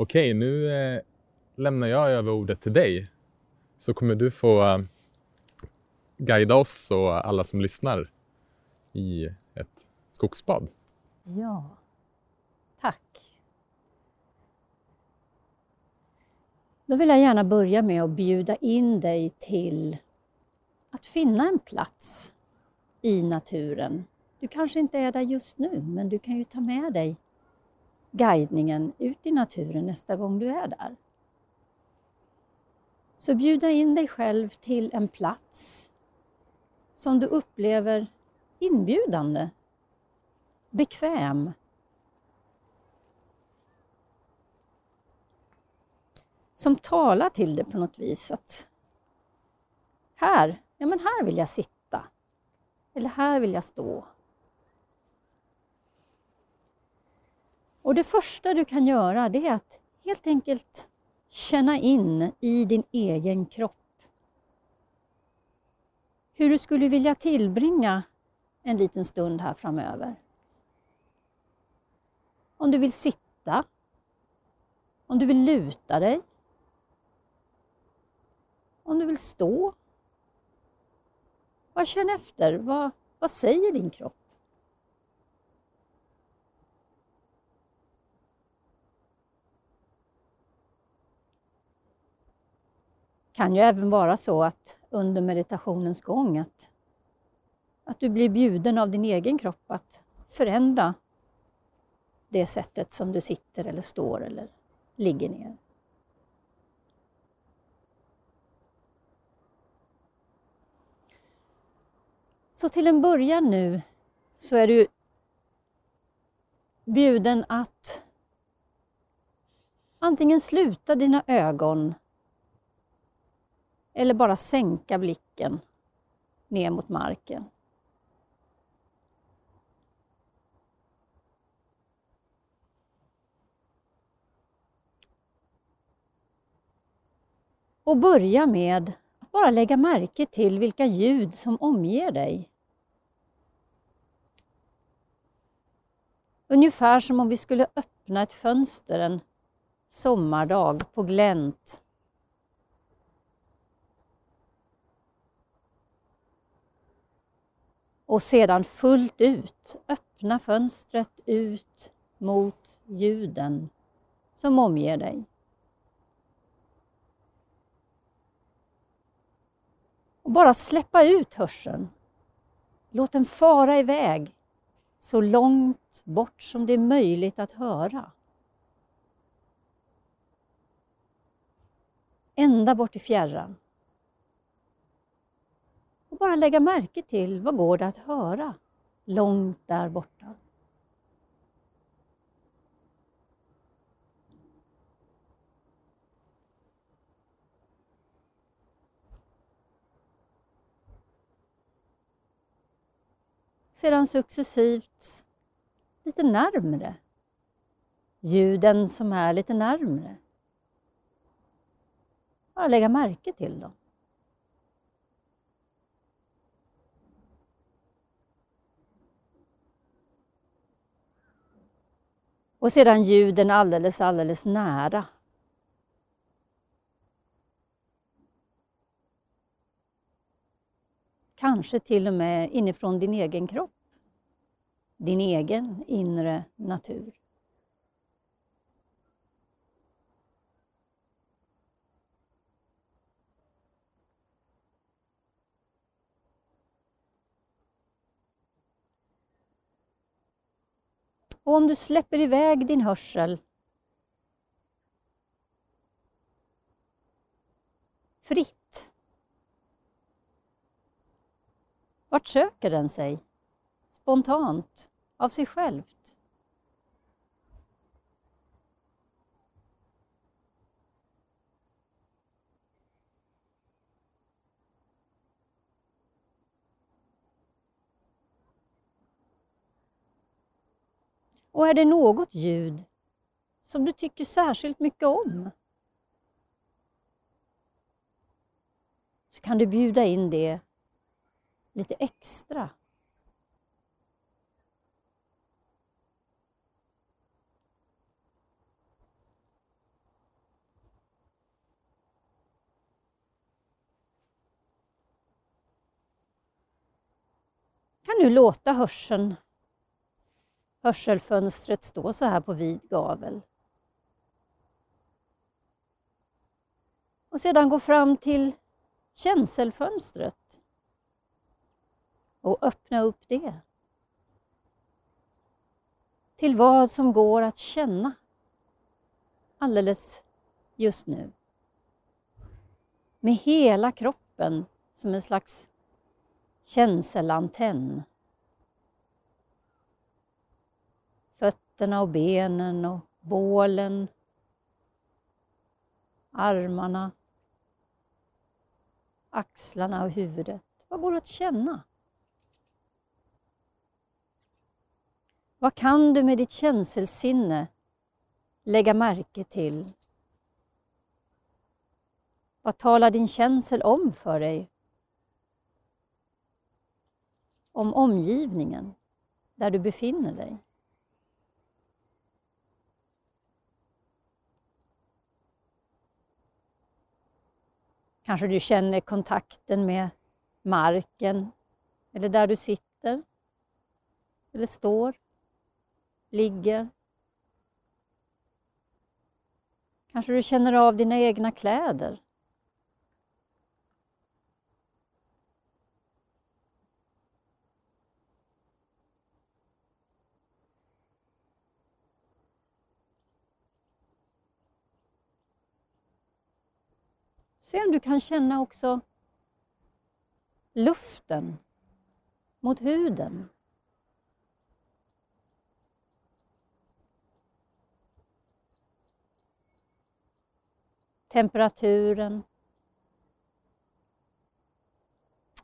Okej, nu eh, lämnar jag över ordet till dig. Så kommer du få eh, guida oss och alla som lyssnar i ett skogsbad. Ja, tack. Då vill jag gärna börja med att bjuda in dig till att finna en plats i naturen. Du kanske inte är där just nu, men du kan ju ta med dig guidningen ut i naturen nästa gång du är där. Så bjuda in dig själv till en plats som du upplever inbjudande, bekväm. Som talar till dig på något vis att här, ja men här vill jag sitta. Eller här vill jag stå. Och det första du kan göra det är att helt enkelt känna in i din egen kropp hur du skulle vilja tillbringa en liten stund här framöver. Om du vill sitta, om du vill luta dig, om du vill stå. Vad känn efter, vad, vad säger din kropp? Kan ju även vara så att under meditationens gång att, att du blir bjuden av din egen kropp att förändra det sättet som du sitter eller står eller ligger ner. Så till en början nu så är du bjuden att antingen sluta dina ögon eller bara sänka blicken ner mot marken. Och börja med att bara lägga märke till vilka ljud som omger dig. Ungefär som om vi skulle öppna ett fönster en sommardag på glänt och sedan fullt ut öppna fönstret ut mot ljuden som omger dig. Och bara släppa ut hörseln. Låt den fara iväg så långt bort som det är möjligt att höra. Ända bort i fjärran. Och bara lägga märke till vad går det att höra långt där borta. Sedan successivt lite närmre. Ljuden som är lite närmre. Bara lägga märke till dem. Och sedan ljuden alldeles, alldeles nära. Kanske till och med inifrån din egen kropp. Din egen inre natur. Och om du släpper iväg din hörsel fritt. Vart söker den sig? Spontant, av sig självt? Och är det något ljud som du tycker särskilt mycket om? Så kan du bjuda in det lite extra. kan du låta hörseln hörselfönstret stå så här på vid gavel. Och sedan gå fram till känselfönstret och öppna upp det till vad som går att känna alldeles just nu. Med hela kroppen som en slags känselantenn. Fötterna och benen och bålen, armarna, axlarna och huvudet. Vad går att känna? Vad kan du med ditt känselsinne lägga märke till? Vad talar din känsel om för dig? Om omgivningen där du befinner dig? Kanske du känner kontakten med marken eller där du sitter eller står ligger. Kanske du känner av dina egna kläder. Se om du kan känna också luften mot huden. temperaturen.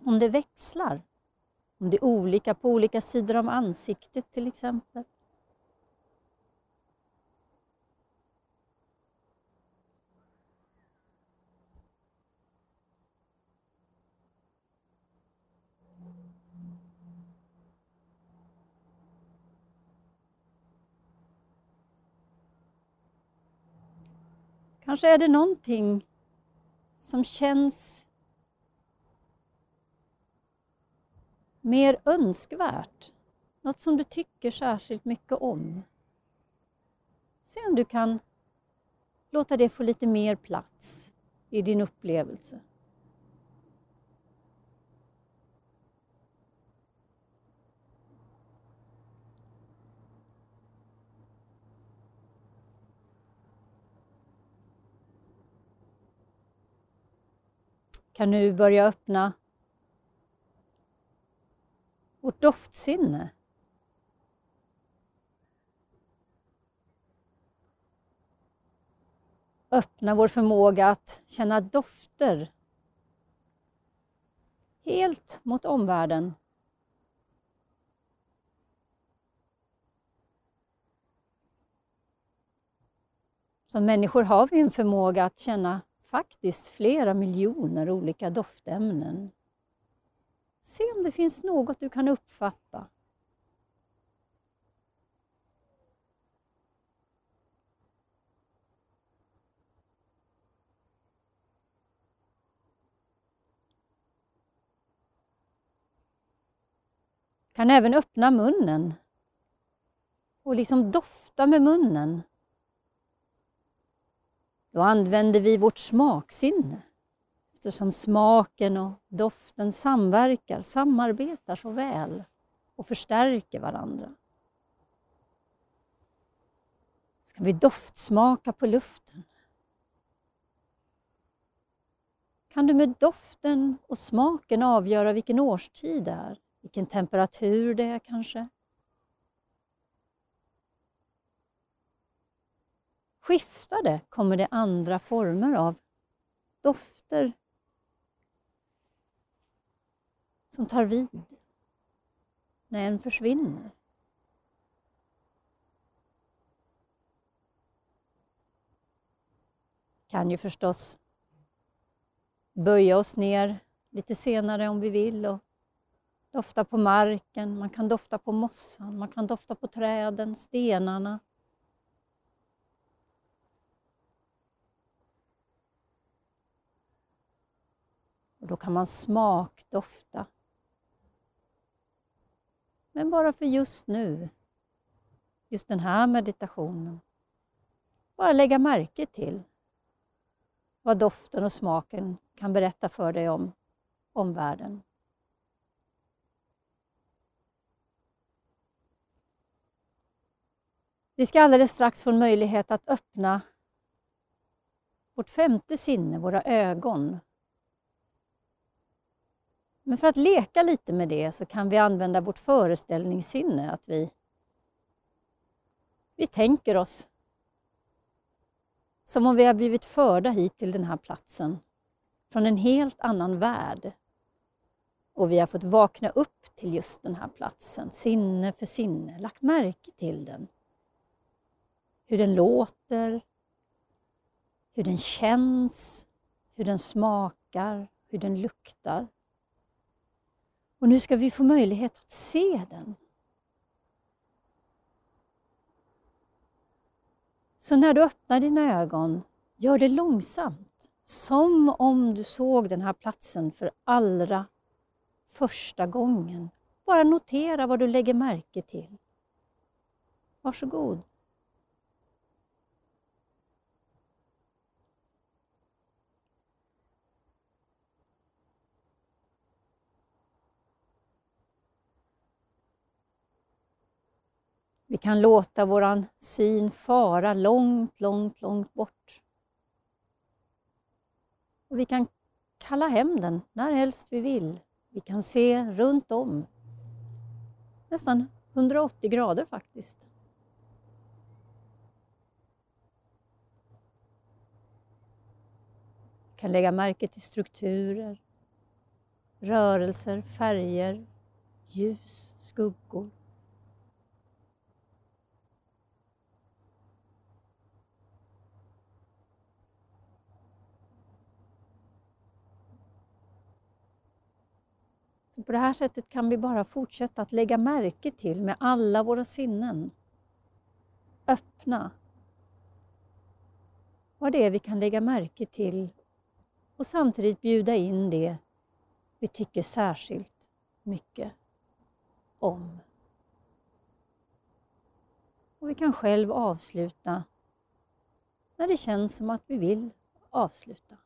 Om det växlar, om det är olika på olika sidor om ansiktet till exempel. Kanske är det någonting som känns mer önskvärt. Något som du tycker särskilt mycket om. Se om du kan låta det få lite mer plats i din upplevelse. Kan nu börja öppna vårt doftsinne. Öppna vår förmåga att känna dofter helt mot omvärlden. Som människor har vi en förmåga att känna faktiskt flera miljoner olika doftämnen. Se om det finns något du kan uppfatta. Kan även öppna munnen och liksom dofta med munnen då använder vi vårt smaksinne eftersom smaken och doften samverkar, samarbetar så väl och förstärker varandra. Ska vi doftsmaka på luften? Kan du med doften och smaken avgöra vilken årstid det är? Vilken temperatur det är kanske? Skiftar det kommer det andra former av dofter som tar vid när en försvinner. Kan ju förstås böja oss ner lite senare om vi vill och dofta på marken, man kan dofta på mossan, man kan dofta på träden, stenarna, Och då kan man smakdofta. Men bara för just nu, just den här meditationen, bara lägga märke till vad doften och smaken kan berätta för dig om omvärlden. Vi ska alldeles strax få en möjlighet att öppna vårt femte sinne, våra ögon. Men för att leka lite med det så kan vi använda vårt föreställningssinne, att vi, vi tänker oss som om vi har blivit förda hit till den här platsen från en helt annan värld. Och vi har fått vakna upp till just den här platsen, sinne för sinne, lagt märke till den. Hur den låter, hur den känns, hur den smakar, hur den luktar. Och nu ska vi få möjlighet att se den. Så när du öppnar dina ögon, gör det långsamt. Som om du såg den här platsen för allra första gången. Bara notera vad du lägger märke till. Varsågod. Vi kan låta våran syn fara långt, långt, långt bort. Och vi kan kalla hem den när helst vi vill. Vi kan se runt om. Nästan 180 grader faktiskt. Vi kan lägga märke till strukturer, rörelser, färger, ljus, skuggor. Så på det här sättet kan vi bara fortsätta att lägga märke till med alla våra sinnen. Öppna. Vad det är vi kan lägga märke till och samtidigt bjuda in det vi tycker särskilt mycket om. Och vi kan själv avsluta när det känns som att vi vill avsluta.